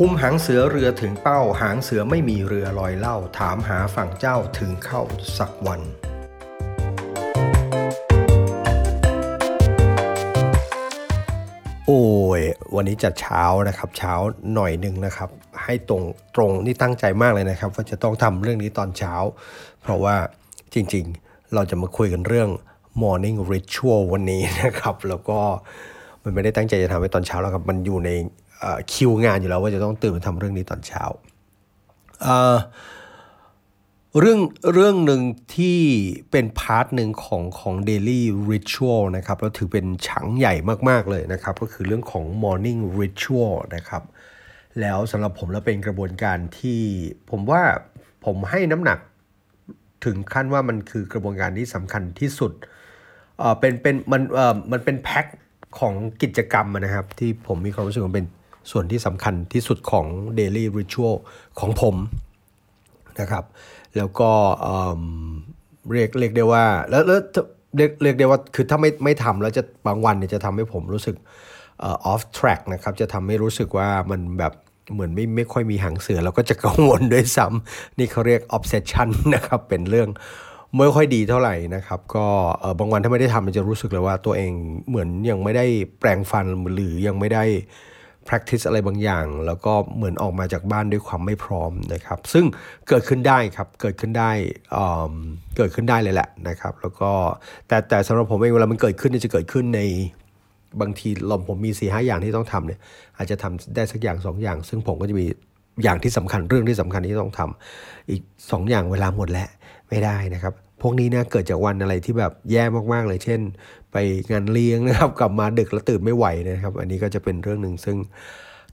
คุมหางเสือเรือถึงเป้า หางเสือไม่มีเรือลอยเล่า ถามหาฝั่งเจ้าถึงเข้าสักวันโอ้ยวันนี้จัดเช้านะครับ เช้าหน่อยหนึ่งนะครับ ให้ตรงตรงนี่ตั้งใจมากเลยนะครับ ว่าจะต้องทำเรื่องนี้ตอนเช้า เพราะว่าจริงๆ เราจะมาคุยกันเรื่อง morning ritual วันนี้นะครับ แล้วก็มันไม่ได้ตั้งใจจะทำไว้ตอนเช้าแล้วครับ มันอยู่ใน คิวงานอยู่แล้วว่าจะต้องตื่นมาทำเรื่องนี้ตอนเช้าเเรื่องเรื่องหนึ่งที่เป็นพาร์ทหนึ่งของของ daily ritual นะครับแล้วถือเป็นฉังใหญ่มาก ๆ เลยนะครับ ก็คือเรื่องของ morning ritual นะครับ แล้วสำหรับผมแล้วเป็นกระบวนการที่ผมว่าผมให้น้ำหนักถึงขั้นว่ามันคือกระบวนการที่สำคัญที่สุดเออเป็นเป็นมันเออมันเป็นแพ็คของกิจกรรมนะครับ ที่ผมมีความรู้สึกว่าเป็น ส่วนที่สำคัญที่สุดของ Daily Ritual ของผมนะครับ แล้วก็เรียกเรียกได้ว่าแล้วแล้วเรียกเรียกได้ว่าคือถ้าไม่ไม่ทำแล้วจะบางวันเนี่ยจะทำให้ผมรู้สึกออ off track นะครับจะทำให้รู้สึกว่ามันแบบเหมือนไม่ไม่ค่อยมีหางเสือแล้วก็จะกังวลด้วยซ้ำนี่เขาเรียก obsession นะครับ เป็นเรื่องไม่ค่อยดีเท่าไหร่นะครับ ก็เออบางวันถ้าไม่ได้ทำมันจะรู้สึกเลยว่าตัวเองเหมือนยังไม่ได้แปลงฟันหรือยังไม่ได้ practice อะไรบางอย่าง แล้วก็เหมือนออกมาจากบ้านด้วยความไม่พร้อมนะครับ ซึ่งเกิดขึ้นได้ครับ เกิดขึ้นได้เกิดขึ้นได้เลยแหละนะครับ แล้วก็แต่แต่สำหรับผมเองเวลามันเกิดขึ้นจะเกิดขึ้นในบางทีเราผมมี4ีหอย่างที่ต้องทำเนี่ยอาจจะทำได้สักอย่างสองอย่าง ซึ่งผมก็จะมีอย่างที่สำคัญเรื่องที่สำคัญที่ต้องทำอีก 2 อย่างเวลาหมดแล้วไม่ได้นะครับ พวกนี้นะเกิดจากวันอะไรที่แบบแย่มากๆเลย เช่น ไปงานเลี้ยงนะครับ กลับมาดึกแล้วตื่นไม่ไหวนะครับ อันนี้ก็จะเป็นเรื่องหนึ่งซึ่ง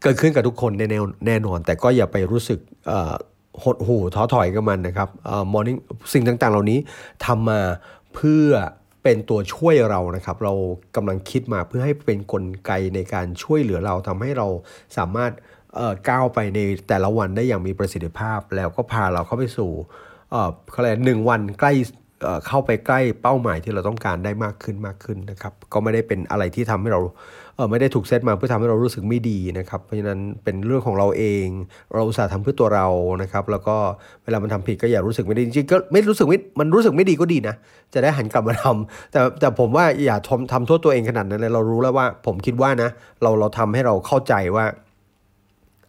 เกิดขึ้นกับทุกคนแน่แน่นอน แต่ก็อย่าไปรู้สึกเอ่อหดหู่ท้อถอยกับมันนะครับเอ่อ morning สิ่งต่างๆ เหล่านี้ทำมาเพื่อเป็นตัวช่วยเรานะครับ เรากำลังคิดมาเพื่อให้เป็นกลไกในการช่วยเหลือเราทำให้เราสามารถเอ่อก้าวไปในแต่ละวันได้อย่างมีประสิทธิภาพ แล้วก็พาเราเข้าไปสู่เอ่อเขาเรียกหนึ่งวันใกล้ เอ่อเข้าไปใกล้เป้าหมายที่เราต้องการได้มากขึ้นมากขึ้นนะครับ ก็ไม่ได้เป็นอะไรที่ทำให้เราเออไม่ได้ถูกเซตมาเพื่อทำให้เรารู้สึกไม่ดีนะครับ เพราะฉะนั้นเป็นเรื่องของเราเอง เราอุตส่าห์ทำเพื่อตัวเรานะครับ แล้วก็เวลามันทำผิดก็อย่ารู้สึกไม่ดีจริงๆก็ไม่รู้สึกไม่มันรู้สึกไม่ดีก็ดีนะ จะได้หันกลับมาทำแต่แต่ผมว่าอย่าทำทำโทษตัวเองขนาดนั้นเลยเรารู้แล้วว่า ผมคิดว่านะ เราเราทำให้เราเข้าใจว่า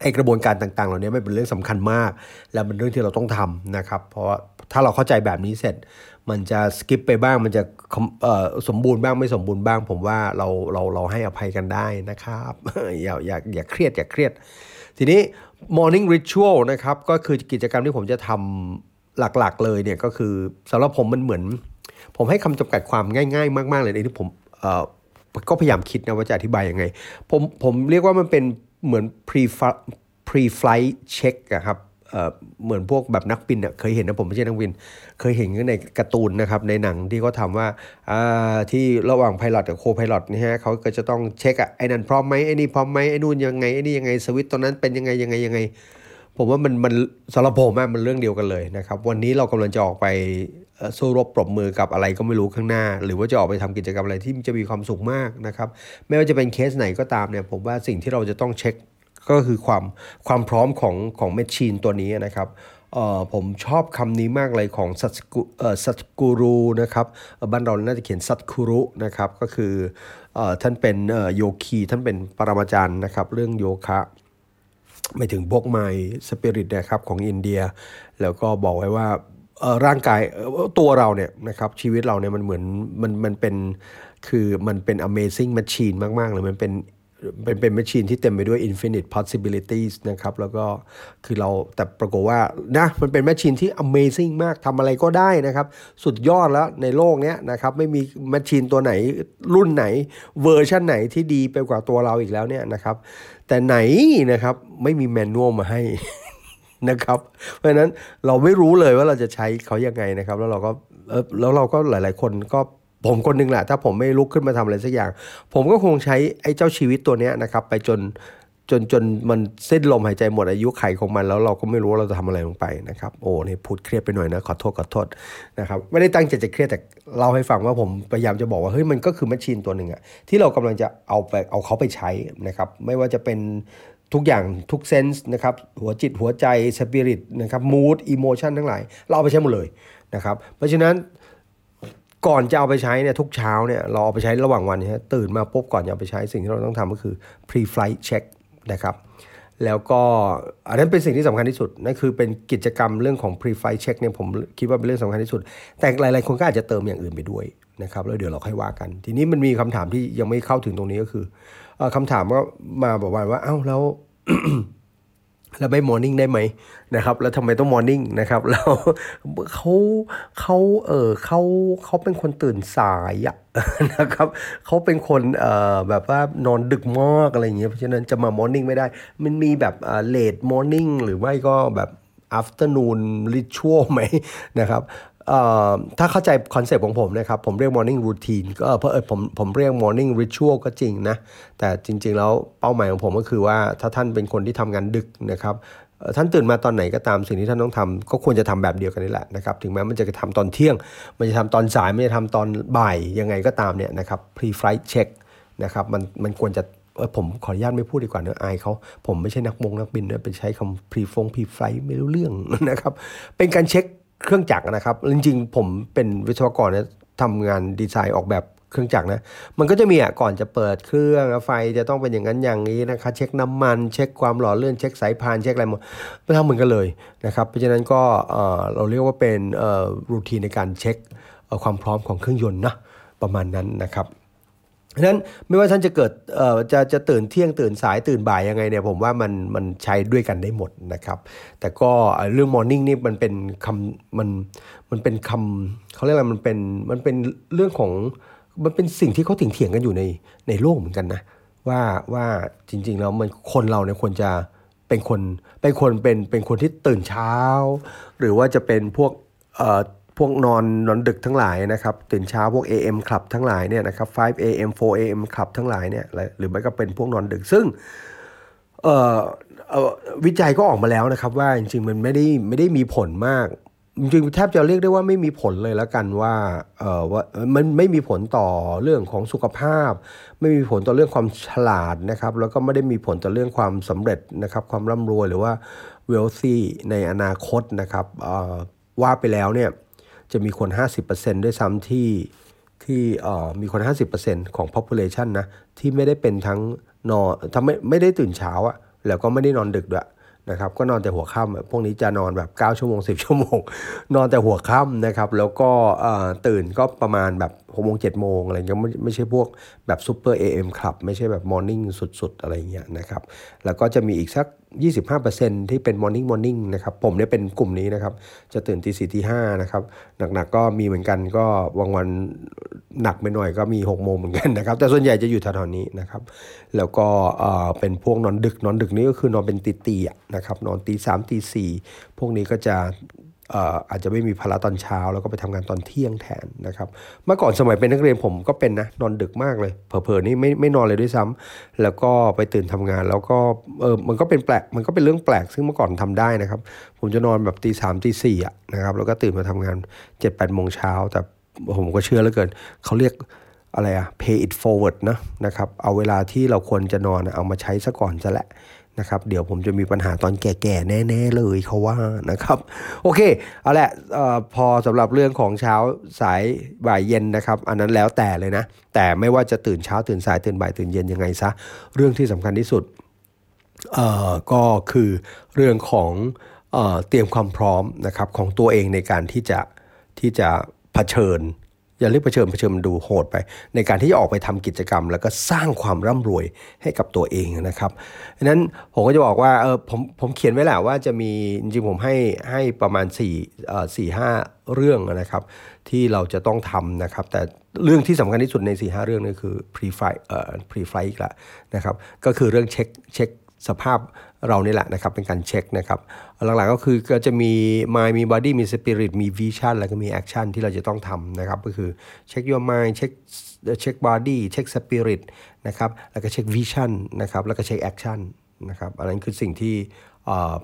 ไอกระบวนการต่างๆ เหล่านี้ไม่เป็นเรื่องสำคัญมาก และเป็นเรื่องที่เราต้องทำนะครับ เพราะถ้าเราเข้าใจแบบนี้เสร็จ มันจะสกิปไปบ้างมันจะสมบูรณ์บ้างไม่สมบูรณ์บ้าง ผมว่าเราเราเราให้อภัยกันได้นะครับอย่าอย่าอย่าเครียดอย่าเครียด ทีนี้ morning ritual นะครับ ก็คือกิจกรรมที่ผมจะทำหลักๆเลยเนี่ยก็คือสำหรับผมมันเหมือน ผมให้คำจำกัดความง่าย ๆ มากๆเลยในที่ผมก็พยายามคิดนะว่าจะอธิบายยังไง ผมผมเรียกว่ามันเป็นเหมือน pre pre flight check อะครับ เหมือนพวกแบบนักบินอะเคยเห็นนะผมไม่ใช่นักบิน เคยเห็นในการ์ตูนนะครับในหนังที่เขาทำว่าที่ระหว่างไพลอตกับโคไพลอตนี่ฮะเขาก็จะต้องเช็คอะไอ้นั่นพร้อมไหมไอ้นี่พร้อมไหมไอ้นู่นยังไงไอ้นี่ยังไงสวิตช์ตรงนั้นเป็นยังไงยังไงยังไง ผมว่ามันมันสำหรับผมอะมันเรื่องเดียวกันเลยนะครับวันนี้เรากำลังจะออกไปสู้รบปรบมือกับอะไรก็ไม่รู้ข้างหน้า หรือว่าจะออกไปทำกิจกรรมอะไรที่จะมีความสุขมากนะครับไม่ว่าจะเป็นเคสไหนก็ตามเนี่ยผมว่าสิ่งที่เราจะต้องเช็ค ก็คือความความพร้อมของของแมชชีนตัวนี้นะครับเออผมชอบคำนี้มากเลยของสัตกุสัตกูรูนะครับบ้านเราน่าจะเขียนสัตคุรุนะครับ ก็คือเอ่อท่านเป็นเอ่อโยคีท่านเป็นปรมาจารย์นะครับ เรื่องโยคะไม่ถึงพวกไมสปิริตนะครับของอินเดีย แล้วก็บอกไว้ว่าเอ่อร่างกายตัวเราเนี่ยนะครับชีวิตเราเนี่ยมันเหมือนมันมันเป็นคือมันเป็น amazing machine มาก ๆ เลยมันเป็น เป็นเป็น machine ที่เต็มไปด้วย infinite possibilities นะครับ แล้วก็คือเราแต่ปรากฏว่านะมันเป็น machine ที่ amazing มากทำอะไรก็ได้นะครับ สุดยอดแล้วในโลกเนี้ยนะครับ ไม่มี machine ตัวไหนรุ่นไหนเวอร์ชันไหนที่ดีไปกว่าตัวเราอีกแล้วเนี่ยนะครับ แต่ไหนนะครับไม่มีแมนนวลมาให้นะครับ เพราะฉะนั้นเราไม่รู้เลยว่าเราจะใช้เขายังไงนะครับ แล้วเราก็แล้วเราก็หลาย ๆ คนก็ ผมคนหนึงแหละถ้าผมไม่ลุกขึ้นมาทำอะไรสักอย่าง ผมก็คงใช้ไอ้เจ้าชีวิตตัวเนี้ยนะครับ ไปจนจนจนมันเส้นลมหายใจหมดอายุไขของมันแล้วเราก็ไม่รู้ว่าเราจะทำอะไรลงไปนะครับโอ้นี่พูดเครียดไปหน่อยนะขอโทษขอโทษนะครับไม่ได้ตั้งใจจะเครียดแต่เล่าให้ฟังว่าผมพยายามจะบอกว่าเฮ้ยมันก็คือแมชชีนตัวหนึ่งอะที่เรากำลังจะเอาไปเอาเขาไปใช้นะครับไม่ว่าจะเป็นทุกอย่างทุกเซนส์นะครับหัวจิตหัวใจสปิริตนะครับมูดอิโมชันทั้งหลาย เราเอาไปใช้หมดเลยนะครับเพราะฉะนั้น ก่อนจะเอาไปใช้เนี่ยทุกเช้าเนี่ยเราเอาไปใช้ระหว่างวันเนี่ยตื่นมาปุ๊บก่อนจะเอาไปใช้สิ่งที่เราต้องทำก็คือ pre flight check นะครับแล้วก็อันนั้นเป็นสิ่งที่สำคัญที่สุดนั่นคือเป็นกิจกรรมเรื่องของ pre flight check เนี่ยผมคิดว่าเป็นเรื่องสำคัญที่สุด แต่หลายๆคนก็อาจจะเติมอย่างอื่นไปด้วยนะครับแล้วเดี๋ยวเราค่อยว่ากัน ทีนี้มันมีคำถามที่ยังไม่เข้าถึงตรงนี้ก็คือคำถามก็มาบอกว่าว่าเอ้าแล้ว แล้วไม่ morning ได้ไหมนะครับ แล้วทำไมต้อง morning นะครับแล้วเขาเขาเออเขาเขาเป็นคนตื่นสายอะนะครับเขาเป็นคนเอ่อแบบว่านอนดึกมากอะไรอย่างเงี้ยเพราะฉะนั้นจะมา morning ไม่ได้ มันมีแบบเออ late morning หรือไม่ก็แบบ afternoon ritual ไหมนะครับ ถ้าเข้าใจคอนเซปต์ของผมนะครับ ผมเรียก morning routine ก็เพราะผมผมเรียก morning ritual ก็จริงนะ แต่จริง ๆ แล้วเป้าหมายของผมก็คือว่าถ้าท่านเป็นคนที่ทำงานดึกนะครับท่านตื่นมาตอนไหนก็ตามสิ่งที่ท่านต้องทำก็ควรจะทำแบบเดียวกันนี่แหละนะครับถึงแม้มันจะทำตอนเที่ยง มันจะทำตอนสายมันจะทำตอนบ่ายยังไงก็ตามเนี่ยนะครับ pre flight check นะครับมันมันควรจะผมขออนุญาตไม่พูดดีกว่าเนื้ออายเขาผมไม่ใช่นักมงนักบินนะเป็นใช้คำ pre ฟง pre flight ไม่รู้เรื่องนะครับเป็นการเช็ค เครื่องจักรนะครับ จริงๆ ผมเป็นวิศวกรเนะทำงานดีไซน์ออกแบบเครื่องจักรนะ มันก็จะมีอะก่อนจะเปิดเครื่องไฟจะต้องเป็นอย่างนั้นอย่างนี้นะคะ เช็คน้ำมัน เช็คความหล่อเลื่อนเช็คสายพานเช็คอะไรหมดไม่ทำเหมือนกันเลยนะครับ เพราะฉะนั้นก็เราเรียกว่าเป็นรูทีนในการเช็คความพร้อมของเครื่องยนต์นะประมาณนั้นนะครับะนั้นไม่ว่าท่านจะเกิดเอ่อจะจะตื่นเที่ยงตื่นสายตื่นบ่ายยังไงเนี่ยผมว่ามันมันใช้ด้วยกันได้หมดนะครับ แต่ก็เรื่องมอร์นิ่งนี่มันเป็นคำมันมันเป็นคำเขาเรียกอะไรมันเป็นมันเป็นเรื่องของมันเป็นสิ่งที่เขาถึงเถียงกันอยู่ในในโลกเหมือนกันนะว่าว่าจริง ๆ แล้วมันคนเราเนี่ยควรจะเป็นคนเป็นคนเป็นเป็นคนที่ตื่นเช้า หรือว่าจะเป็นพวกเอ่อ พวกนอนนอนดึกทั้งหลายนะครับตื่นเช้าพวก AM คลับทั้งหลายเนี่ยนะครับ5 AM 4 AM คลับทั้งหลายเนี่ยหรือไม่ก็เป็นพวกนอนดึกซึ่งวิจัยก็ออกมาแล้วนะครับ ว่าจริงๆมันไม่ได้ไม่ได้มีผลมาก จริงๆแทบจะเรียกได้ว่าไม่มีผลเลยแล้วกันว่าเออว่ามันไม่มีผลต่อเรื่องของสุขภาพ ไม่มีผลต่อเรื่องความฉลาดนะครับ แล้วก็ไม่ได้มีผลต่อเรื่องความสำเร็จนะครับ ความร่ำรวยหรือว่า wealthy ในอนาคตนะครับว่าไปแล้วเนี่ย จะมีคน 50%ด้วยซ้ำที่ที่มีคน 50%ของ population นะ ที่ไม่ได้เป็นทั้งนอนทำไม่ไม่ได้ตื่นเช้าอะแล้วก็ไม่ได้นอนดึกด้วยนะครับ ก็นอนแต่หัวค่ำพวกนี้จะนอนแบบ 9 ชั่วโมง 10 ชั่วโมง นอนแต่หัวค่ำนะครับ แล้วก็ตื่นก็ประมาณแบบ6โมง7โมงอะไรเงี้ยไม่ไม่ใช่พวกแบบซูเปอร์เอ็มคลับ ไม่ใช่แบบมอร์นิ่งสุด ๆ อะไรเงี้ยนะครับ แล้วก็จะมีอีกสัก 25%ที่เป็น Morning Morning นะครับ ผมเนี่ยเป็นกลุ่มนี้นะครับ จะตื่นตีสี่ตีห้านะครับ หนักๆก็มีเหมือนกันก็วังวันหนักไปหน่อยก็มี6โมงเหมือนกันนะครับ แต่ส่วนใหญ่จะอยู่แถวๆนี้นะครับ แล้วก็เป็นพวกนอนดึกนอนดึกนี้ก็คือนอนเป็นตีตีนะครับ นอนตีสามตีสี่พวกนี้ก็จะ อาจจะไม่มีภาระตอนเช้า แล้วก็ไปทำงานตอนเที่ยงแทนนะครับเมื่อก่อนสมัยเป็นนักเรียนผมก็เป็นนะนอนดึกมากเลยเผลอๆนี่ไม่ไม่นอนเลยด้วยซ้ำแล้วก็ไปตื่นทำงานแล้วก็เออมันก็เป็นแปลกมันก็เป็นเรื่องแปลกซึ่งเมื่อก่อนทำได้นะครับ ผมจะนอนแบบตีสามตีสี่อะนะครับแล้วก็ตื่นมาทำงาน7จ็ดแปดโมงเช้าแต่ผมก็เชื่อแล้วเกินเขาเรียกอะไรอะ pay it forward นะนะครับ เอาเวลาที่เราควรจะนอนเอามาใช้ซะก่อนซะแหละ นะครับเดี๋ยวผมจะมีปัญหาตอนแก่ๆ แน่ๆ เลยเขาว่านะครับ โอเค เอาละออพอสำหรับเรื่องของเช้าสายบ่ายเย็นนะครับ อันนั้นแล้วแต่เลยนะ แต่ไม่ว่าจะตื่นเช้าตื่นสายตื่นบ่ายตื่นเย็นยังไงซะ เรื่องที่สำคัญที่สุดเอ่อก็คือเรื่องของเออเตรียมความพร้อมนะครับของตัวเองในการที่จะที่จะะเผชิญ อย่าเรียกเผชิญเผชิญมันดูโหดไป ในการที่จะออกไปทำกิจกรรม แล้วก็สร้างความร่ำรวยให้กับตัวเองนะครับดังนั้นผมก็จะบอกว่าเออผมผมเขียนไว้แหละว่าจะมีจริงผมให้ให้ประมาณ4เอ่อสี่ห้าเรื่องนะครับ ที่เราจะต้องทำนะครับ แต่เรื่องที่สำคัญที่สุดใน4ีหเรื่องนี้คือ pre flight เอ่อ pre flight ละนะครับ ก็คือเรื่องเช็คเช็ค สภาพเรานี่แหละนะครับเป็นการเช็คนะครับหลังๆก็คือก็จะมี mind มี body มี spirit มี vision แล้วก็มี action ที่เราจะต้องทำนะครับก็คือเช็ค your mind เช็คเช็ค body เช็ค spirit นะครับแล้วก็เช็ค vision นะครับแล้วก็เช็ค action นะครับอันนั้นคือสิ่งที่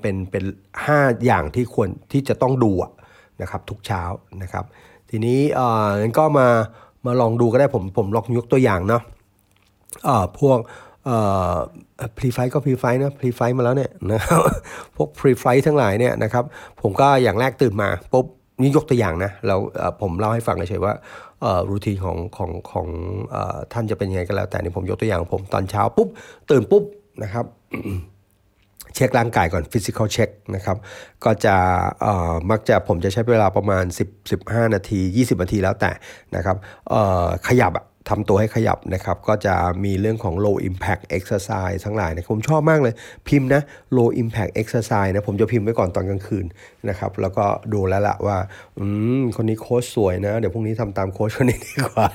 เป็นเป็น 5 อย่างที่ควรที่จะต้องดูนะครับทุกเช้านะครับทีนี้งั้นก็มามาลองดูก็ได้ผมผมลองยกตัวอย่างเนาะพวกเอ่อ pre flight ก็ pre flight นะ pre flight มาแล้วเนี่ยนะครับพวก pre flight ทั้งหลายเนี่ยนะครับผมก็อย่างแรกตื่นมาปุ๊บนี่ยกตัวอย่างนะเราผมเล่าให้ฟังเฉยว่ารูทีของของของท่านจะเป็นยังไงก็แล้ว แต่นี่ผมยกตัวอย่างผมตอนเช้าปุ๊บตื่นปุ๊บนะครับเช็คร่างกายก่อนฟิสิกอลเช็คนะครับก็จะมักจะผมจะใช้เวลาประมาณ 10 15 นาที 20 นาทีแล้วแต่นะครับขยับอะ ทำตัวให้ขยับนะครับ ก็จะมีเรื่องของ low impact exercise ทั้งหลายนะผมชอบมากเลย พิมพ์นะ low impact exercise นะ ผมจะพิมพ์ไว้ก่อนตอนกลางคืนนะครับ แล้วก็ดูแล้วละว่า อืม คนนี้โค้ชสวยนะ เดี๋ยวพรุ่งนี้ทำตามโค้ชคนนี้ดีกว่า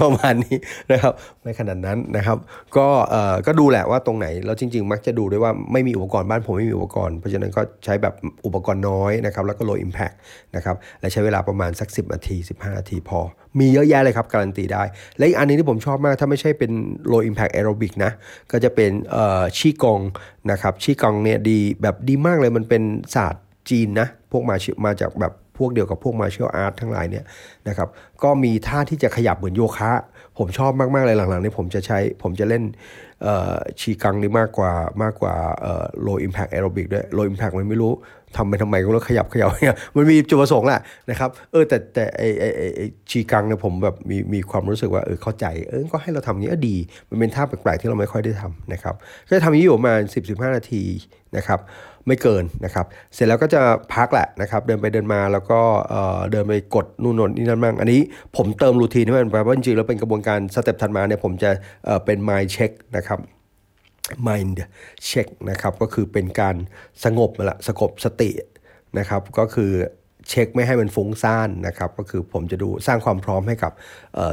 ประมาณนี้นะครับไม่ขนาดนั้นนะครับ ก็เอ่อก็ดูแหละว่าตรงไหนแล้วจริง ๆ มักจะดูด้วยว่าไม่มีอุปกรณ์บ้านผมไม่มีอุปกรณ์เพราะฉะนั้นก็ใช้แบบอุปกรณ์น้อยนะครับ แล้วก็ low impact นะครับและใช้เวลาประมาณสัก 10นาที 15นาทีพอ มีเยอะแยะเลยครับการันตีได้ และอีกอันนี้ที่ผมชอบมากถ้าไม่ใช่เป็น low impact aerobic นะ ก็จะเป็นเอ่อชีกงนะครับชีกงเนี่ยดีแบบดีมากเลยมันเป็นศาสตร์จีนนะ พวกมามาจากแบบพวกเดียวกับพวกมาเชียลอาร์ตทั้งหลายเนี่ยนะครับก็มีท่าที่จะขยับเหมือนโยคะผมชอบมาก ๆ เลยหลังๆนี้ผมจะใช้ผมจะเล่นชีกังนี่มากกว่ามากกว่า low impact aerobic ด้วย low impact มันไม่รู้ ทำไปทำไมก็แล้วขยับขยับเนี่ยมันมีจุดประสงค์แหละนะครับ เออแต่แต่ไอไอไอชีกังเนี่ยผมแบบมีมีความรู้สึกว่าเออเข้าใจ เออก็ให้เราทำอย่างนี้ก็ดี มันเป็นท่าแปลกๆที่เราไม่ค่อยได้ทำนะครับก็จะทำอย่างนี้อยู่ประมาณ10-15 นาทีนะครับไม่เกินนะครับ เสร็จแล้วก็จะพักแหละนะครับ เดินไปเดินมาแล้วก็เดินไปกดนู่นนี่นั่นบ้างอันนี้ผมเติมรูทีนให้มันไปว่าจริงๆแล้วเป็นกระบวนการสเต็ปถัดมาเนี่ยผมจะเป็น mind check นะครับ mind check นะครับก็คือเป็นการสงบละสงบสตินะครับก็คือเช็คไม่ให้มันฟุ้งซ่านนะครับก็คือผมจะดูสร้างความพร้อมให้กับ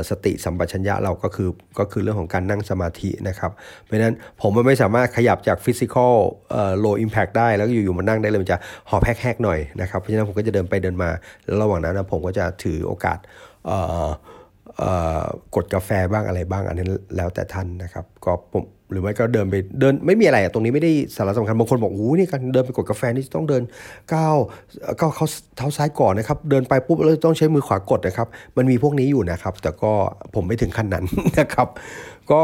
สติสัมปชัญญะเราก็คือก็คือเรื่องของการนั่งสมาธินะครับเพราะฉะนั้นผมมันไม่สามารถขยับจากฟิสิกอลโลอิมแพคได้แล้วอยู่ๆมานั่งได้เลยมันจะหอบแฮกๆหน่อยนะครับเพราะฉะนั้นผมก็จะเดินไปเดินมาแล้วระหว่างนั้นนะผมก็จะถือโอกาสกดกาแฟบ้างอะไรบ้างอันนี้นแล้วแต่ท่านนะครับก็ผม หรือไม่ก็เดินไปเดินไม่มีอะไรตรงนี้ไม่ได้สาระสำคัญบางคนบอกโอ้นี่การเดินไปกดกาแฟนี่ต้องเดินก้าวก้าวเขาเท้าซ้ายก่อนนะครับ เดินไปปุ๊บแล้วต้องใช้มือขวากดนะครับ มันมีพวกนี้อยู่นะครับ แต่ก็ผมไม่ถึงขั้นนั้นนะครับ ก็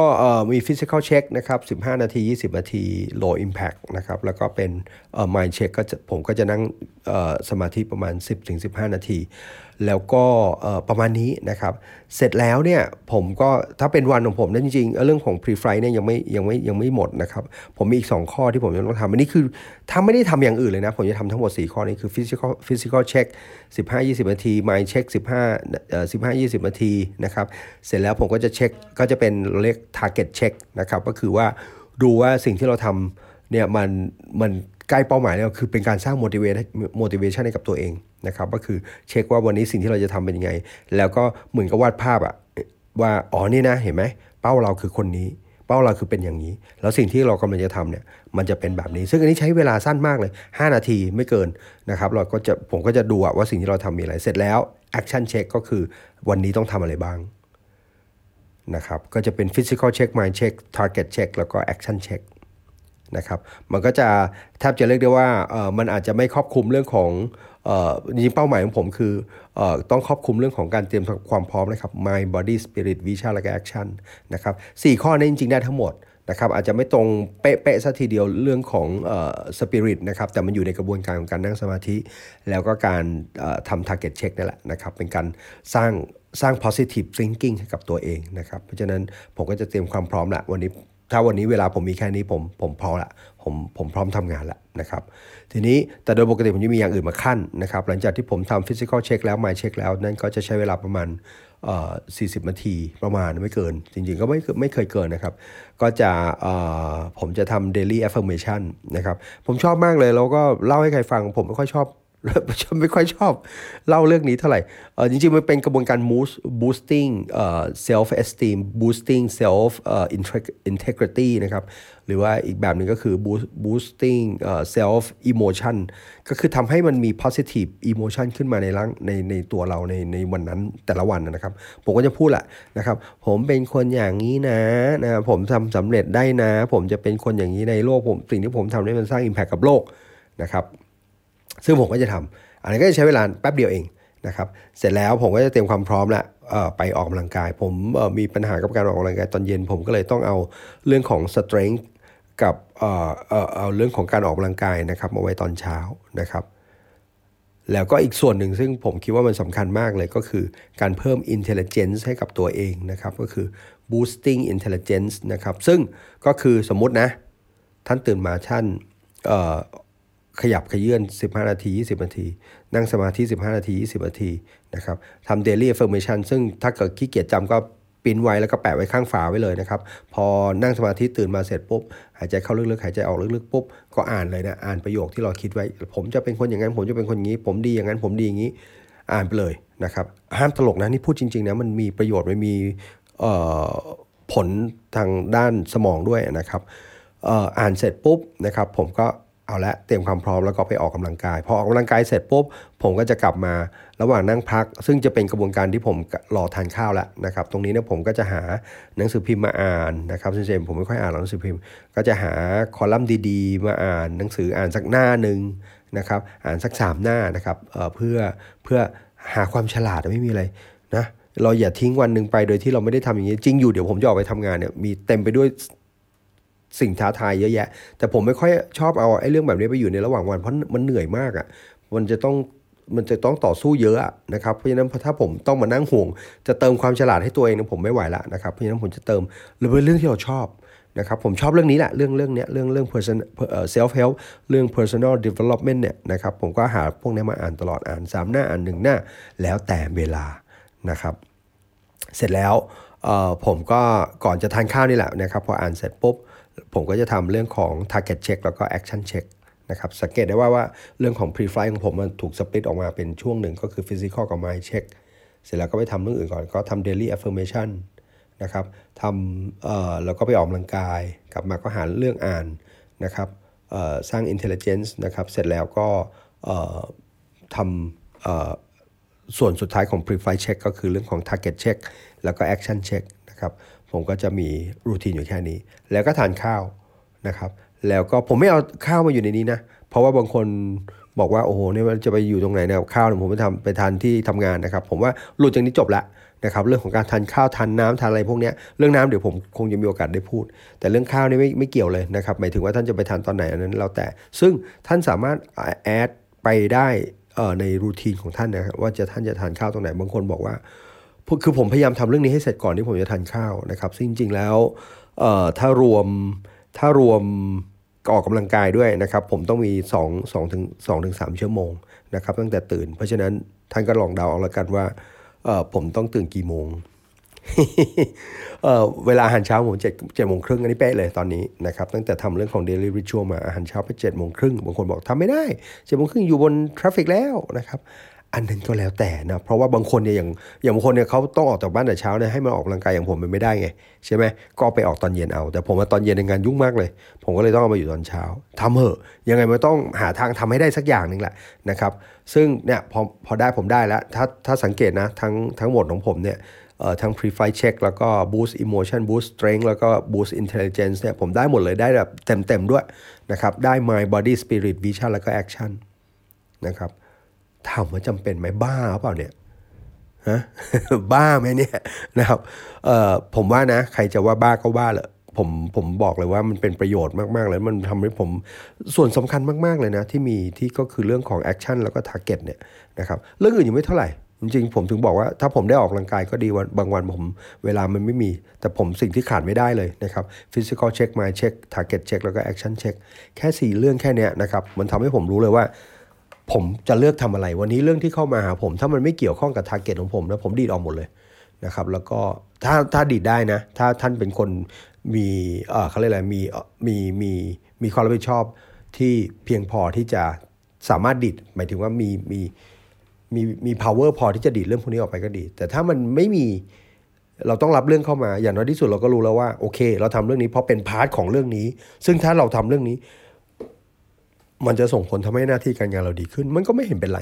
มี physical check นะครับ 15 นาที 20 นาที low impact นะครับ แล้วก็เป็น mind check ก็ผมก็จะนั่งสมาธิประมาณ 10-15 นาที แล้วก็ประมาณนี้นะครับ เสร็จแล้วเนี่ยผมก็ถ้าเป็นวันของผมนั่นจริงๆ เรื่องของ pre flight เนี่ยยังไม่ยังไม่ยังไม่หมดนะครับ ผมมีอีก 2 ข้อที่ผมยังต้องทำอันนี้คือถ้าไม่ได้ทำอย่างอื่นเลยนะ ผมจะทำทั้งหมด 4 ข้อนี้คือ physical physical check 15 20 นาที mind check 15 15 20 นาทีนะครับ เสร็จแล้วผมก็จะเช็คก็จะเป็นเรียก target check นะครับก็คือว่าดูว่าสิ่งที่เราทำเนี่ยมันมันใกล้เป้าหมายแล้วคือเป็นการสร้าง motivate motivation ให้กับตัวเองนะครับก็คือเช็คว่าวันนี้สิ่งที่เราจะทำเป็นยังไง แล้วก็เหมือนกับวาดภาพอะว่าอ๋อนี่นะเห็นไหมเป้าเราคือคนนี้ เป้าเราคือเป็นอย่างนี้ แล้วสิ่งที่เรากำลังจะทำเนี่ยมันจะเป็นแบบนี้ ซึ่งอันนี้ใช้เวลาสั้นมากเลย 5 นาทีไม่เกินนะครับเราก็จะผมก็จะดูว่าสิ่งที่เราทำมีอะไรเสร็จแล้วแอคชั่นเช็คก็คือวันนี้ต้องทำอะไรบ้าง นะครับก็จะเป็น physical check mind check target check แล้วก็ action check นะครับมันก็จะแทบจะเรียกได้ว่าเออมันอาจจะไม่ครอบคลุมเรื่องของจริงเป้าหมายของผมคืออต้องครอบคลุมเรื่องของการเตรียมความพร้อมนะครับ mind body spirit vision และ action นะครับสข้อนี้จริงๆได้ทั้งหมดนะครับอาจจะไม่ตรงเป๊ะๆซะทีเดียวเรื่องของสปิริตนะครับแต่มันอยู่ในกระบวนการของการนั่งสมาธิ แล้วก็การทำ target check นั่แหละนะครับเป็นการสร้าง สร้าง positive thinking ให้กับตัวเองนะครับ เพราะฉะนั้นผมก็จะเตรียมความพร้อมละวันนี้ถ้าวันนี้เวลาผมมีแค่นี้ผมผมพร้อมละผมผมพร้อมทำงานละนะครับ ทีนี้แต่โดยปกติผมจะมีอย่างอื่นมาขั้นนะครับ หลังจากที่ผมทำฟิสิกอลเช็คแล้วไมล์เช็คแล้ว นั่นก็จะใช้เวลาประมาณเอ่อ40นาทีประมาณไม่เกิน จริงๆ ก็ไม่ไม่เคยเกินนะครับ ก็จะเอ่อผมจะทำ daily affirmation นะครับ ผมชอบมากเลย แล้วก็เล่าให้ใครฟัง ผมไม่ค่อยชอบ ฉันไม่ค่อยชอบเล่าเรื่องนี้เท่าไหร่เออจริงๆ มันเป็นกระบวนการ boosting เอ่อ self esteem boosting self เอ่อ integrity นะครับ หรือว่าอีกแบบหนึ่งก็คือ boosting เอ่อ self emotion ก็คือทำให้มันมี positive emotion ขึ้นมาในร่างในในตัวเราในในวันนั้นแต่ละวันนะครับ ผมก็จะพูดแหละนะครับ ผมเป็นคนอย่างนี้นะนะผมทำสำเร็จได้นะ ผมจะเป็นคนอย่างนี้ในโลกผมสิ่งที่ผมทำได้มันสร้าง impact กับโลกนะครับ ซึ่งผมก็จะทำอันนี้ก็จะใช้เวลาแป๊บเดียวเองนะครับเสร็จแล้วผมก็จะเตรียมความพร้อมละไปออกกำลังกาย ผมมีปัญหากับการออกกำลังกายตอนเย็น ผมก็เลยต้องเอาเรื่องของ strength กับเอ่อเอ่อเอาเรื่องของการออกกำลังกายนะครับมาไว้ตอนเช้านะครับ แล้วก็อีกส่วนหนึ่งซึ่งผมคิดว่ามันสำคัญมากเลยก็คือการเพิ่ม intelligence ให้กับตัวเองนะครับ ก็คือ boosting intelligence นะครับ ซึ่งก็คือสมมุตินะ ท่านตื่นมาท่าน ขยับขยื่น 15 นาที 20 นาที นั่งสมาธิ 15 นาที 20 นาทีนะครับทำ daily affirmation ซึ่งถ้าเกิดขี้เกียจจำก็ปิ้นไว้แล้วก็แปะไว้ข้างฝาไว้เลยนะครับ พอนั่งสมาธิตื่นมาเสร็จปุ๊บ หายใจเข้าลึกๆ หายใจออกลึกๆปุ๊บ ก็อ่านเลยนะ อ่านประโยคที่เราคิดไว้ ผมจะเป็นคนอย่างนั้น ผมจะเป็นคนอย่างนี้ ผมดีอย่างนั้น ผมดีอย่างนี้ อ่านไปเลยนะครับห้ามตลกนะนี่พูดจริงๆนะมันมีประโยชน์มันมีผลทางด้านสมองด้วยนะครับอ่านเสร็จปุ๊บนะครับ ผมก็ เอาละเตรียมความพร้อมแล้วก็ไปออกกำลังกาย พอออกกำลังกายเสร็จปุ๊บผมก็จะกลับมาระหว่างนั่งพัก ซึ่งจะเป็นกระบวนการที่ผมรอทานข้าวแล้วนะครับตรงนี้เนี่ยผมก็จะหาหนังสือพิมพ์มาอ่านนะครับซึ่งเจมผมไม่ค่อยอ่านหนังสือพิมพ์ ก็จะหาคอลัมน์ดีๆ มาอ่านหนังสืออ่านสักหน้าหนึ่งนะครับอ่านสักสามหน้านะครับเเพื่อเพื่อหาความฉลาดไม่มีอะไรนะเราอย่าทิ้งวันหนึ่งไปโดยที่เราไม่ได้ทำอย่างนี้จริงอยู่เดี๋ยวผมจะออกไปทำงานเนี่ยมีเต็มไปด้วย สิ่งท้าทายเยอะแยะ แต่ผมไม่ค่อยชอบเอาไอ้เรื่องแบบนี้ไปอยู่ในระหว่างวันเพราะมันเหนื่อยมากอะ่ะมันจะต้องมันจะต้องต่อสู้เยอะนะครับเพราะฉะนั้นถ้าผมต้องมานั่งห่วง จะเติมความฉลาดให้ตัวเองนะผมไม่ไหวละนะครับเพราะฉะนั้นผมจะเติมหรือเป็นเรื่องที่เราชอบนะครับผมชอบเรื่องนี้แหละเรื่องเรื่องนี้เรื่องเรื่อง person self help เรื่อง personal development เนี่ยนะครับผมก็หาพวกนี้มาอ่านตลอดอ่าน 3 หน้าอ่านหนึ่งหน้า แล้วแต่เวลานะครับเสร็จแล้วผมก็ก่อนจะทานข้าวนี่แหละนะครับพออ่านเสร็จปุ๊บ ผมก็จะทำเรื่องของ target check แล้วก็ action check นะครับสังเกตได้ว่าว่าเรื่องของ pre-flight ของผมมันถูกสปริตออกมาเป็นช่วงหนึ่งก็คือ physical กับ mind check เสร็จแล้วก็ไปทำเรื่องอื่นก่อนก็ทำ daily affirmation นะครับทำเอ่อแล้วก็ไปออกกำลังกาย กลับมาก็หาเรื่องอ่านนะครับเอ่อสร้าง intelligence นะครับเสร็จแล้วก็เอ่อทำเอ่อส่วนสุดท้ายของ pre-flight check ก็คือเรื่องของ target check แล้วก็ action check นะครับ ผมก็จะมีรูทีนอยู่แค่นี้ แล้วก็ทานข้าวนะครับ แล้วก็ผมไม่เอาข้าวมาอยู่ในนี้นะ เพราะว่าบางคนบอกว่าโอ้โหเนี่ยมันจะไปอยู่ตรงไหนเนี่ยข้าวผมไปทำไปทานที่ทำงานนะครับ ผมว่าหลุดจากนี้จบละนะครับ เรื่องของการทานข้าวทานน้ำทานอะไรพวกนี้เรื่องน้ำเดี๋ยวผมคงจะมีโอกาสได้พูด แต่เรื่องข้าวนี่ไม่ไม่เกี่ยวเลยนะครับหมายถึงว่าท่านจะไปทานตอนไหนอันนั้นเราแต่ ซึ่งท่านสามารถแอดไปได้ในรูทีนของท่านนะครับว่าจะท่านจะทานข้าวตรงไหนบางคนบอกว่า คือผมพยายามทำเรื่องนี้ให้เสร็จก่อนที่ผมจะทานข้าวนะครับ ซึ่งจริงๆแล้วถ้ารวมถ้ารวมออกกำลังกายด้วยนะครับ ผมต้องมี2 2ถึง2ถึง3ชั่วโมงนะครับ ตั้งแต่ตื่น เพราะฉะนั้นท่านก็ลองเดาเอาละกันว่าผมต้องตื่นกี่โมงเเวลาอาหารเช้าผมเจ็ดเจ็ดโมงครึ่งอันนี้เป๊ะเลยตอนนี้นะครับตั้งแต่ทำเรื่องของ daily ritual มาอาหารเช้าไปเจ็ดโมงครึ่งบางคนบอกทำไม่ได้เจ็ดโมงครึ่งอยู่บน traffic แล้วนะครับ อันนั้นก็แล้วแต่นะเพราะว่าบางคนเนี่ยอย่างอย่างบางคนเนี่ยเขาต้องออกจากบ้านแต่เช้าเนี่ยให้มาออกกำลังกายอย่างผมมันไม่ได้ไงใช่ไหมก็ไปออกตอนเย็นเอา แต่ผมว่าตอนเย็นในงานยุ่งมากเลย ผมก็เลยต้องเอามาอยู่ตอนเช้าทำเหอะยังไงมันต้องหาทางทำให้ได้สักอย่างหนึ่งแหละนะครับ ซึ่งเนี่ยพอพอได้ผมได้แล้วถ้าถ้าสังเกตนะทั้งทั้งหมดของผมเนี่ยเอ่อทั้ง pre-flight check แล้วก็ boost emotion boost strength แล้วก็ boost intelligence เนี่ยผมได้หมดเลยได้แบบเต็มๆด้วยนะครับได้ mind body spirit vision แล้วก็ action นะครับ ถามว่าจำเป็นไหมบ้าเปล่าเนี่ยฮะบ้าไหมเนี่ยนะครับเอ่อผมว่านะ ใครจะว่าบ้าก็บ้าเลยผมผมบอกเลยว่ามันเป็นประโยชน์มากๆเลยมันทำให้ผมส่วนสำคัญมากๆเลยนะ ที่มีที่ก็คือเรื่องของ action แล้วก็ target เนี่ยนะครับเรื่องอื่นยังไม่เท่าไหร่ จริงๆ ผมถึงบอกว่าถ้าผมได้ออกกำลังกายก็ดีวันบางวันผมเวลามันไม่มี แต่ผมสิ่งที่ขาดไม่ได้เลยนะครับ physical check mind check target check แล้วก็ action check แค่ 4 เรื่องแค่นี้นะครับมันทำให้ผมรู้เลยว่า ผมจะเลือกทำอะไร วันนี้เรื่องที่เข้ามาหาผม ถ้ามันไม่เกี่ยวข้องกับ target ของผมนะผมดีดออกหมดเลยนะครับแล้วก็ถ้าถ้าดีดได้นะ ถ้าท่านเป็นคนมีเออเขาเรียกอะไรมีมีมีมีความรับผิดชอบที่เพียงพอที่จะสามารถดีดหมายถึงว่ามีมีมีมี power พอที่จะดีดเรื่องพวกนี้ออกไปก็ดี แต่ถ้ามันไม่มีเราต้องรับเรื่องเข้ามาอย่างน้อยที่สุดเราก็รู้แล้วว่าโอเค เราทำเรื่องนี้เพราะเป็น part ของเรื่องนี้ ซึ่งถ้าเราทำเรื่องนี้ มันจะส่งผลทำให้หน้าที่การงานเราดีขึ้น มันก็ไม่เห็นเป็นไร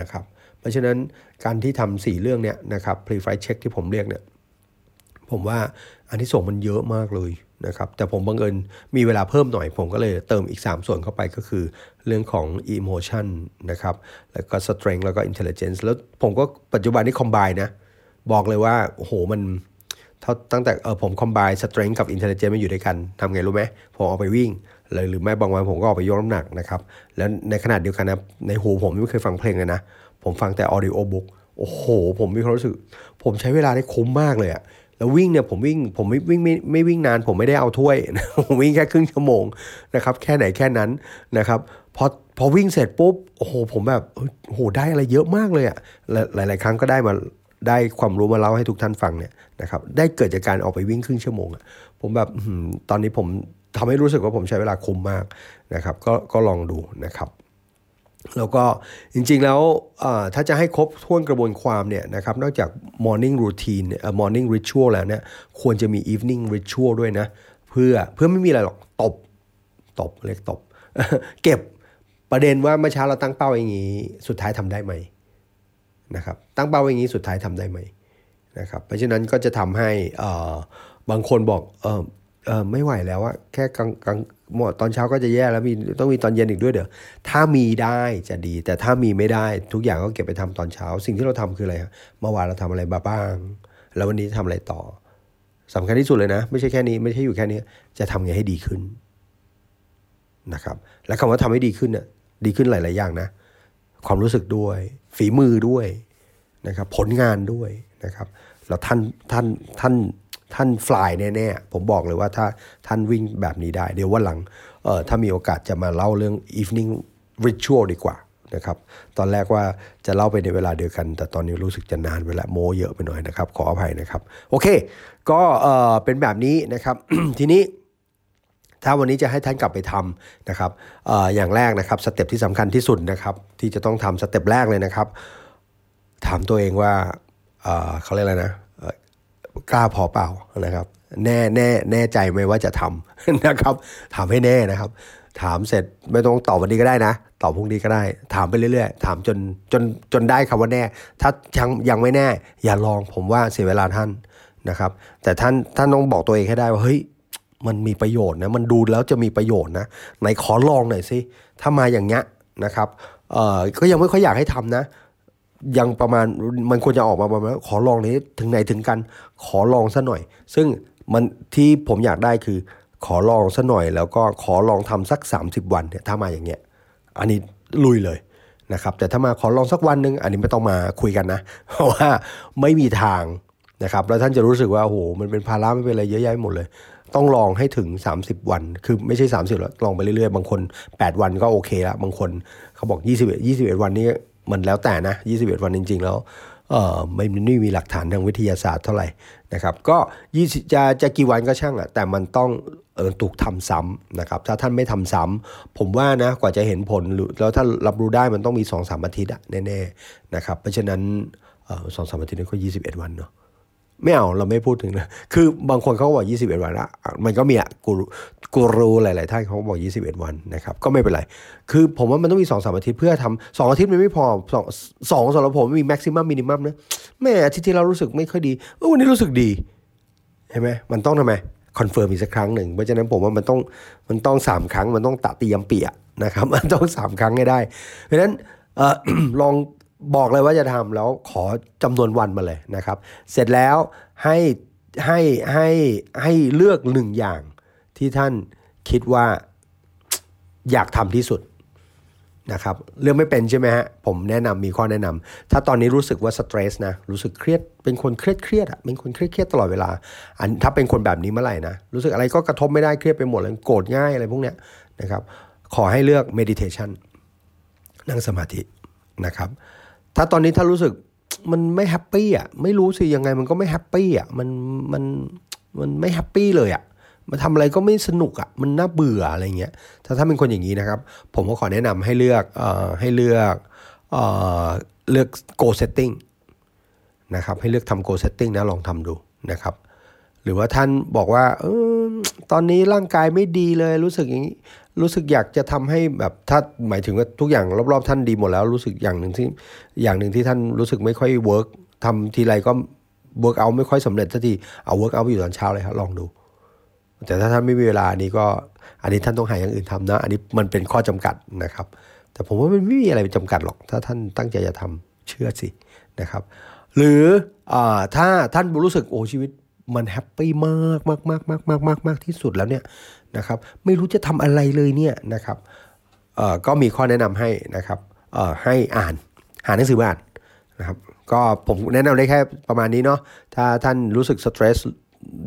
นะครับ เพราะฉะนั้นการที่ทำสี่เรื่องเนี้ยนะครับ pre flight check ที่ผมเรียกเนี่ยผมว่าอานิสงส์มันเยอะมากเลยนะครับ แต่ผมบังเอิญมีเวลาเพิ่มหน่อย ผมก็เลยเติมอีก 3 ส่วนเข้าไปก็คือเรื่องของ emotion นะครับ แล้วก็ strength แล้วก็ intelligence แล้วผมก็ปัจจุบันนี้ combine นะ บอกเลยว่า โอ้โห มันตั้งแต่เออผม combine strength กับ intelligence มาอยู่ด้วยกันทำไงรู้ไหมผมเอาไปวิ่ง เลยหรือไม่บางวันผมก็ออกไปยกน้ำหนักนะครับ แล้วในขนาดเดียวกันนะในหูผมไม่เคยฟังเพลงเลยนะ ผมฟังแต่ audio book โอ้โห ผมมีความรู้สึก ผมใช้เวลาได้คุ้มมากเลยอะแล้ววิ่งเนี่ยผมวิ่งผมไม่วิ่งไม่ไม่วิ่งนาน ผมไม่ได้เอาถ้วยผมวิ่งแค่ครึ่งชั่วโมงนะครับ แค่ไหนแค่นั้นนะครับพอพอวิ่งเสร็จปุ๊บโอ้โหผมแบบโอ้โหได้อะไรเยอะมากเลยอะหลายหลายครั้งก็ได้มาได้ความรู้มาเล่าให้ทุกท่านฟังเนี่ยนะครับได้เกิดจากการออกไปวิ่งครึ่งชั่วโมงอะผมแบบตอนนี้ผม ทำให้รู้สึกว่าผมใช้เวลาคุ้มมากนะครับ ก็ก็ลองดูนะครับ แล้วก็จริงๆแล้วถ้าจะให้ครบถ้วนกระบวนความเนี่ยนะครับ นอกจาก morning routine เอ่อ morning ritual แล้วเนี่ยควรจะมี evening ritual ด้วยนะ เพื่อเพื่อไม่มีอะไรหรอกตบตบเรียกตบ เก็บประเด็นว่าเมื่อเช้าเราตั้งเป้าอย่างนี้ สุดท้ายทำได้ไหมนะครับ ตั้งเป้าอย่างนี้สุดท้ายทำได้ไหมนะครับ เพราะฉะนั้นก็จะทำให้บางคนบอกเออ เออไม่ไหวแล้วอะแค่กลางกลางหมดตอนเช้าก็จะแย่แล้วมีต้องมีตอนเย็นอีกด้วยเดี๋ยวถ้ามีได้จะดี แต่ถ้ามีไม่ได้ทุกอย่างก็เก็บไปทำตอนเช้า สิ่งที่เราทำคืออะไรฮะเมื่อวานเราทำอะไรบ้าง แล้ววันนี้ทำอะไรต่อสำคัญที่สุดเลยนะ ไม่ใช่แค่นี้ไม่ใช่อยู่แค่นี้ จะทำไงให้ดีขึ้นนะครับ และคำว่าทำให้ดีขึ้นเนี่ยดีขึ้นหลาย ๆ อย่างนะ ความรู้สึกด้วย ฝีมือด้วยนะครับ ผลงานด้วยนะครับแล้วท่านท่านท่าน ท่านฟลายแน่ๆ ผมบอกเลยว่าถ้าท่านวิ่งแบบนี้ได้ เดี๋ยววันหลังเออถ้ามีโอกาสจะมาเล่าเรื่อง evening ritual ดีกว่านะครับ ตอนแรกว่าจะเล่าไปในเวลาเดียวกัน แต่ตอนนี้รู้สึกจะนานเวลาโม้เยอะไปหน่อยนะครับ ขออภัยนะครับ โอเค ก็เออเป็นแบบนี้นะครับ ทีนี้ถ้าวันนี้จะให้ท่านกลับไปทำนะครับออย่างแรกนะครับ step ที่สำคัญที่สุดนะครับ ที่จะต้องทำ step แรกเลยนะครับ ถามตัวเองว่าเขาเรียกอะไรนะ กล้าพอเปล่านะครับ แน่แน่แน่ใจไหมว่าจะทำนะครับถามให้แน่นะครับ ถามเสร็จไม่ต้องตอบวันนี้ก็ได้นะตอบพรุ่งนี้ก็ได้ ถามไปเรื่อยๆ ถามจนจนจนได้คำว่าแน่ ถ้ายังยังไม่แน่ อย่าลองผมว่าเสียเวลาท่านนะครับ แต่ท่านท่านต้องบอกตัวเองให้ได้ว่าเฮ้ยมันมีประโยชน์นะมันดูแล้วจะมีประโยชน์นะไหนขอลองหน่อยสิถ้ามาอย่างเงี้ยนะครับเอ่อก็ยังไม่ค่อยอยากให้ทำนะ ยังประมาณมันควรจะออกมาประมาณขอลองนี้ถึงไหนถึงกันขอลองซะหน่อย ซึ่งมันที่ผมอยากได้คือ ขอลองซะหน่อย แล้วก็ขอลองทำสัก 30 วันเนี่ยถ้ามาอย่างเงี้ยอันนี้ลุยเลยนะครับแต่ถ้ามาขอลองสักวันหนึ่งอันนี้ไม่ต้องมาคุยกันนะ เพราะว่าไม่มีทางนะครับแล้วท่านจะรู้สึกว่าโอ้โหมันเป็นภาระไม่เป็นอะไรเยอะแยะหมดเลย ต้องลองให้ถึง 30 วัน คือไม่ใช่ 30แล้วลองไปเรื่อยๆ บางคน 8 วันก็โอเคละบางคนเขาบอก 21 21 วันนี้ มันแล้วแต่นะ 21 วันจริง ๆ แล้วเออไม่ไม่มีหลักฐานทางวิทยาศาสตร์เท่าไหร่นะครับก็20จะจะกี่วันก็ช่างอะแต่มันต้องเออถูกทำซ้ำนะครับถ้าท่านไม่ทำซ้ำผมว่านะกว่าจะเห็นผลแล้วถ้ารับรู้ได้มันต้องมี2อสามอาทิตย์อะแน่ๆนะครับเพราะฉะนั้นสองสามอาทิตย์นี่ก็ 21 วันเนาะ ไม่เอาเราไม่พูดถึงนะคือบางคนเขาบอก 21 วันละมันก็มีอะกูกูรู้หลาย ๆ ท่านเขาบอก 21 วันนะครับ ก็ไม่เป็นไร คือผมว่ามันต้องมี2อสามอาทิตย์เพื่อทำสองอาทิตย์มันไม่พอสองสองสำหรับผมมีแม็กซิมัมมินิมัมนะแม่อาทิตย์ที่เรารู้สึกไม่ค่อยดีเออวันนี้รู้สึกดีเห็นไหมมันต้องทำไมคอนเฟิร์มอีกสักครั้งหนึ่งเพราะฉะนั้นผมว่ามันต้องมันต้องสามครั้งมันต้องตะตียมเปียนะครับ มันต้องสามครั้งให้ได้ เพราะฉะนั้นลอง บอกเลยว่าจะทำแล้วขอจำนวนวันมาเลยนะครับ เสร็จแล้วให้ให้ให้ให้เลือกหนึ่งอย่างที่ท่านคิดว่าอยากทำที่สุดนะครับเรื่องไม่เป็นใช่ไหมฮะผมแนะนำมีข้อแนะนำถ้าตอนนี้รู้สึกว่า stress นะรู้สึกเครียดเป็นคนเครียดเครียดอะเป็นคนเครียดเครียดตลอดเวลา อันถ้าเป็นคนแบบนี้เมื่อไหร่นะรู้สึกอะไรก็กระทบไม่ได้เครียดไปหมดเลยโกรธง่ายอะไรพวกเนี้ยนะครับขอให้เลือก meditation นั่งสมาธินะครับ ถ้าตอนนี้ถ้ารู้สึกมันไม่ happy อะไม่รู้สิยังไงมันก็ไม่ happy อะมันมันมันไม่ happy เลยอะมาทำอะไรก็ไม่สนุกอะ่ะมันน่าเบื่ออะไรเงี้ยถ้าถ้าเป็นคนอย่างนี้นะครับ ผมก็ขอแนะนำให้เลือกเอ่อให้เลือกเอ่อเลือก go setting นะครับให้เลือกทำ go setting นะลองทำดูนะครับ หรือว่าท่านบอกว่าออตอนนี้ร่างกายไม่ดีเลยรู้สึกอย่างนี้ รู้สึกอยากจะทำให้แบบถ้าหมายถึงว่าทุกอย่างรอบๆ ท่านดีหมดแล้วรู้สึกอย่างหนึ่งที่อย่างหนึ่งที่ท่านรู้สึกไม่ค่อย work ทำทีไรก็ work เอาไม่ค่อยสำเร็จสักทีเอา work เอาไปอยู่ตอนเช้าเลยครับลองดู แต่ถ้าท่านไม่มีเวลาอันนี้ก็ อันนี้ท่านต้องหาอย่างอื่นทำนะ อันนี้มันเป็นข้อจำกัดนะครับ แต่ผมว่ามันไม่มีอะไรจำกัดหรอก ถ้าท่านตั้งใจจะทำเชื่อสินะครับ หรือถ้าท่านรู้สึกโอ้ชีวิต มัน happy มากมากมากมากมากมากมากที่สุดแล้วเนี่ยนะครับ ไม่รู้จะทำอะไรเลยเนี่ยนะครับเออก็มีข้อแนะนำให้นะครับเออให้อ่านหาหนังสือมาอ่านนะครับ ก็ผมแนะนำได้แค่ประมาณนี้เนาะถ้าท่านรู้สึกสตรส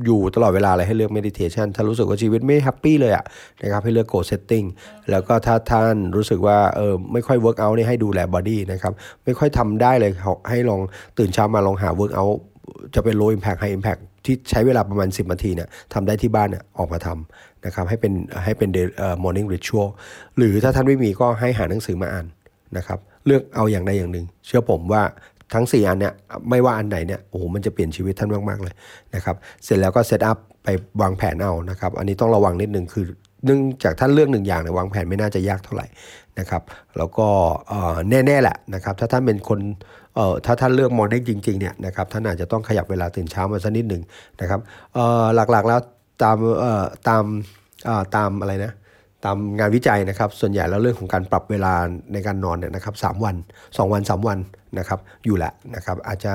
อยู่ตลอดเวลาเลยให้เลือก meditation ถ้ารู้สึกว่าชีวิตไม่แฮปปี้เลยอะนะครับให้เลือก goal setting แล้วก็ถ้าท่านรู้สึกว่าเออไม่ค่อย work out นี่ให้ดูแล body นะครับไม่ค่อยทำได้เลยให้ลองตื่นเช้ามาลองหา work out จะเป็น low impact high impact ที่ใช้เวลาประมาณ 10นาทีเนี่ยทำได้ที่บ้านเนี่ยออกมาทำนะครับให้เป็นให้เป็น morning ritual หรือถ้าท่านไม่มีก็ให้หาหนังสือมาอ่านนะครับเลือกเอาอย่างใดอย่างหนึ่ง เชื่อผมว่าทั้ง 4 อันเนี่ยไม่ว่าอันไหนเนี่ยโอ้โหมันจะเปลี่ยนชีวิตท่านมาก ๆ เลยนะครับเสร็จแล้วก็เซตอัพไปวางแผนเอานะครับอันนี้ต้องระวังนิดนึงคือ เนื่องจากท่านเลือกหนึ่งอย่างเนี่ยวางแผนไม่น่าจะยากเท่าไหร่นะครับ แล้วก็แน่ๆแหละนะครับ ถ้าท่านเป็นคนเอ่อถ้าท่านเลือกมอร์นิ่งจริงๆเนี่ยนะครับท่านอาจจะต้องขยับเวลาตื่นเช้ามาสักนิดหนึ่งนะครับเอ่อหลักๆแล้วตามเอ่อตามเอ่อตามอะไรนะตามงานวิจัยนะครับ ส่วนใหญ่แล้วเรื่องของการปรับเวลาในการนอนเนี่ยนะครับสวัน 2 วัน 3 วันนะครับอยู่ละนะครับอาจจะ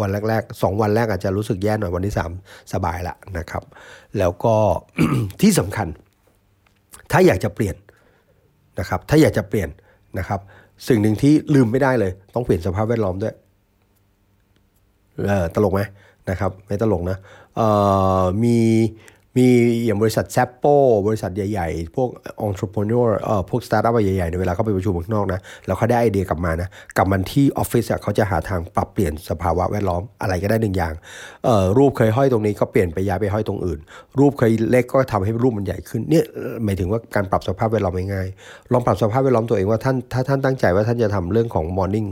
วันแรกๆ 2 วันแรกอาจจะรู้สึกแย่หน่อยวันที่ 3 สบายละนะครับ แล้วก็ที่สำคัญ ถ้าอยากจะเปลี่ยนนะครับถ้าอยากจะเปลี่ยนนะครับ สิ่งหนึ่งที่ลืมไม่ได้เลย ต้องเปลี่ยนสภาพแวดล้อมด้วยตลกไหมนะครับไม่ตลกนะมี มีอย่างบริษัท Zappos บริษัทใหญ่ๆ พวกองค์ประกอบเอ่อพวกสตาร์ทอัพใหญ่ๆในเวลาเขาไปประชุมข้างนอกนะแล้วเขาได้ไอเดียกลับมานะกลับมาที่ออฟฟิศเขาจะหาทางปรับเปลี่ยนสภาวะแวดล้อมอะไรก็ได้หนึ่งอย่างเอ่อรูปเคยห้อยตรงนี้ก็เปลี่ยนไปย้ายไปห้อยตรงอื่น รูปเคยเล็กก็ทำให้รูปมันใหญ่ขึ้นเนี่ยหมายถึงว่าการปรับสภาพแวดล้อมง่ายๆลองปรับสภาพแวดล้อมตัวเองว่าท่านถ้าท่านตั้งใจว่าท่านจะทำเรื่องของ morning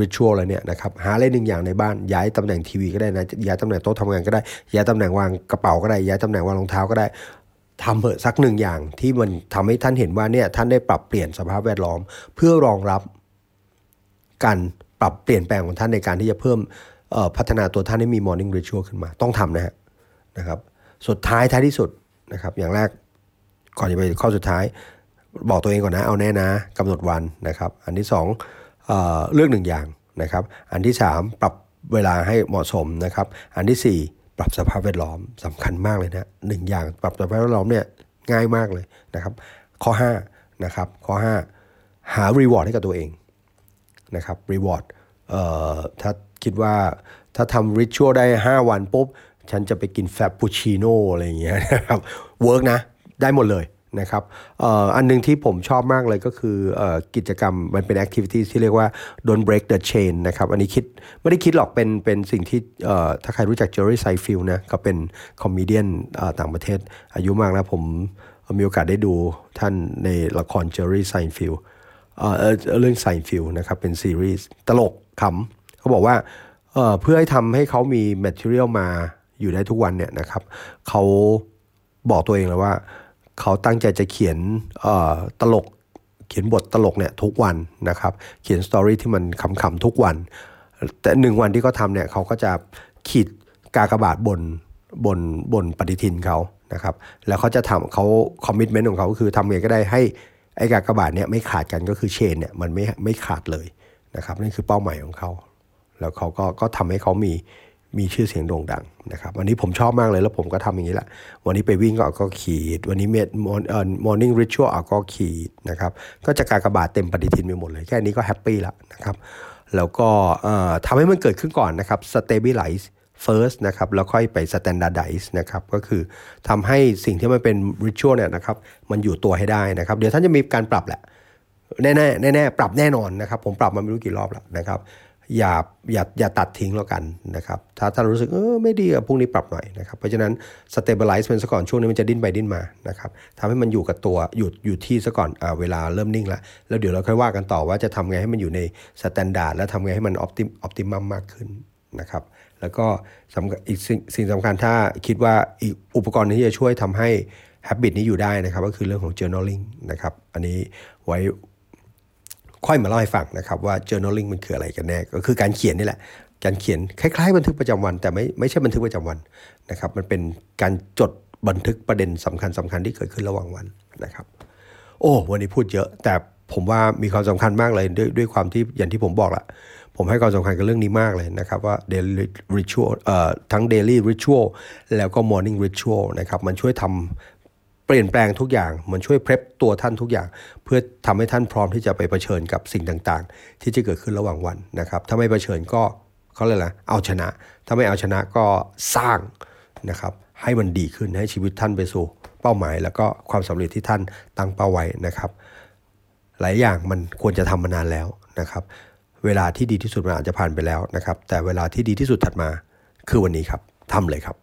ritual อะไรเนี่ยนะครับหาอะไรหนึ่งอย่างในบ้านย้ายตำแหน่งทีวีก็ได้นะย้ายตำแหน่งโต๊ะทำงานก็ได้ย้ายตำแหน่งวางกระเป๋าก็ได้ย้ายตำแหน่งวางรองเท้าก็ได้ทำเถอะสักหนึ่งอย่างที่มันทำให้ท่านเห็นว่าเนี่ยท่านได้ปรับเปลี่ยนสภาพแวดล้อม เพื่อรองรับการปรับเปลี่ยนแปลงของท่านในการที่จะเพิ่มพัฒนาตัวท่านให้มี morning ritual ขึ้นมาต้องทำนะฮะนะครับ สุดท้ายท้ายที่สุดนะครับ อย่างแรกก่อนจะไปข้อสุดท้าย บอกตัวเองก่อนนะ เอาแน่นะกำหนดวันนะครับ อันที่2เลือกหนึ่งอย่างนะครับ อันที่ 3 ปรับเวลาให้เหมาะสมนะครับ อันที่4 ปรับสภาพแวดล้อมสำคัญมากเลยนะหนึ่งอย่างปรับสภาพแวดล้อมเนี่ยง่ายมากเลยนะครับ ข้อ5นะครับข้อ 5 หา reward ให้กับตัวเองนะครับ reward เอ่อถ้าคิดว่าถ้าทำ ritual ได้ 5 วันปุ๊บ ฉันจะไปกินแฟรปปูชิโน่อะไรอย่างเงี้ยนะครับwork นะ ได้หมดเลย นะครับอันนึงที่ผมชอบมากเลยก็คือกิจกรรมมันเป็น activity ที่เรียกว่า don't break the chain นะครับอันนี้คิดไม่ได้คิดหรอกเป็นเป็นสิ่งที่ถ้าใครรู้จัก Jerry Seinfeld นะเขาเป็น comedy ต่างประเทศ อายุมากแล้วผมมีโอกาสได้ดูท่านในละคร Jerry Seinfeld เรื่อง Seinfeld นะครับเป็นซีรีส์ตลกขำเขาบอกว่าเพื่อให้ทำให้เขามี material มาอยู่ได้ทุกวันเนี่ยนะครับเขาบอกตัวเองเลยว่า เขาตั้งใจจะเขียนตลก เขียนบทตลกเนี่ยทุกวันนะครับ เขียนสตอรี่ที่มันขำๆทุกวัน แต่หนึ่งวันที่เขาทำเนี่ยเขาก็จะขีดกากบาทบนบนบนปฏิทินเขานะครับ แล้วเขาจะทำเขาคอมมิชเมนต์ของเขาก็คือทำไงก็ได้ให้ไอ้กากบาทเนี่ยไม่ขาดกันก็คือเชนเนี่ยมันไม่ไม่ขาดเลยนะครับนี่คือเป้าหมายของเขา แล้วเขาก็ก็ทำให้เขามี มีชื่อเสียงโด่งดังนะครับ วันนี้ผมชอบมากเลยแล้วผมก็ทำอย่างนี้แหละ วันนี้ไปวิ่งก็ก็ขีด วันนี้เมดเอ่อมอร์นิ่งริชวลก็ขีดนะครับ ก็จะการกระบาดเต็มปฏิทินไปหมดเลย แค่นี้ก็แฮปปี้ละนะครับ แล้วก็ทำให้มันเกิดขึ้นก่อนนะครับ stabilize first นะครับแล้วค่อยไป standardize นะครับก็คือทำให้สิ่งที่มันเป็น ritual เนี่ยนะครับมันอยู่ตัวให้ได้นะครับ เดี๋ยวท่านจะมีการปรับแหละ แน่แน่แน่ปรับแน่นอนนะครับ ผมปรับมาไม่รู้กี่รอบแล้วนะครับ อย่าอย่าอย่าตัดทิ้งแล้วกันนะครับ ถ้าท่านรู้สึกเออไม่ดีอะพรุ่งนี้ปรับหน่อยนะครับ เพราะฉะนั้น stabilize มันซะก่อนช่วงนี้มันจะดิ้นไปดิ้นมานะครับทำให้มันอยู่กับตัวหยุดอยู่ที่ซะก่อนอ่าเวลาเริ่มนิ่งแล้วแล้วเดี๋ยวเราค่อยว่ากันต่อว่าจะทำไงให้มันอยู่ใน standard และทำไงให้มัน optim optimum มากขึ้นนะครับ แล้วก็อีกสิ่งสิ่งสำคัญถ้าคิดว่าอีกอุปกรณ์ที่จะช่วยทำให้ habit นี้อยู่ได้นะครับก็คือเรื่องของ journaling นะครับ อันนี้ไว้ ค่อยมาเล่าให้ฟังนะครับว่า journaling มันคืออะไรกันแน่ก็คือการเขียนนี่แหละ การเขียนคล้ายๆ บันทึกประจำวัน แต่ไม่ไม่ใช่บันทึกประจำวันนะครับ มันเป็นการจดบันทึกประเด็นสำคัญสำคัญที่เกิดขึ้นระหว่างวันนะครับ โอ้วันนี้พูดเยอะ แต่ผมว่ามีความสำคัญมากเลยด้วยด้วยความที่อย่างที่ผมบอกละผมให้ความสำคัญกับเรื่องนี้มากเลยนะครับว่า daily ritual เอ่อทั้ง daily ritual แล้วก็ morning ritual นะครับมันช่วยทำ เปลี่ยนแปลงทุกอย่างมันช่วยเพร p ตัวท่านทุกอย่าง เพื่อทำให้ท่านพร้อมที่จะไปเผชิญกับสิ่งต่างๆ ที่จะเกิดขึ้นระหว่างวันนะครับ ถ้าไม่เผชิญก็เขาเรียกอะไรเอาชนะ ถ้าไม่เอาชนะก็สร้างนะครับให้มันดีขึ้นให้ชีวิตท่านไปสู่เป้าหมาย แล้วก็ความสำเร็จที่ท่านตั้งเป้าไว้นะครับ หลายอย่างมันควรจะทำมานานแล้วนะครับ เวลาที่ดีที่สุดมันอาจจะผ่านไปแล้วนะครับ แต่เวลาที่ดีที่สุดถัดมาคือวันนี้ครับทำเลยครับ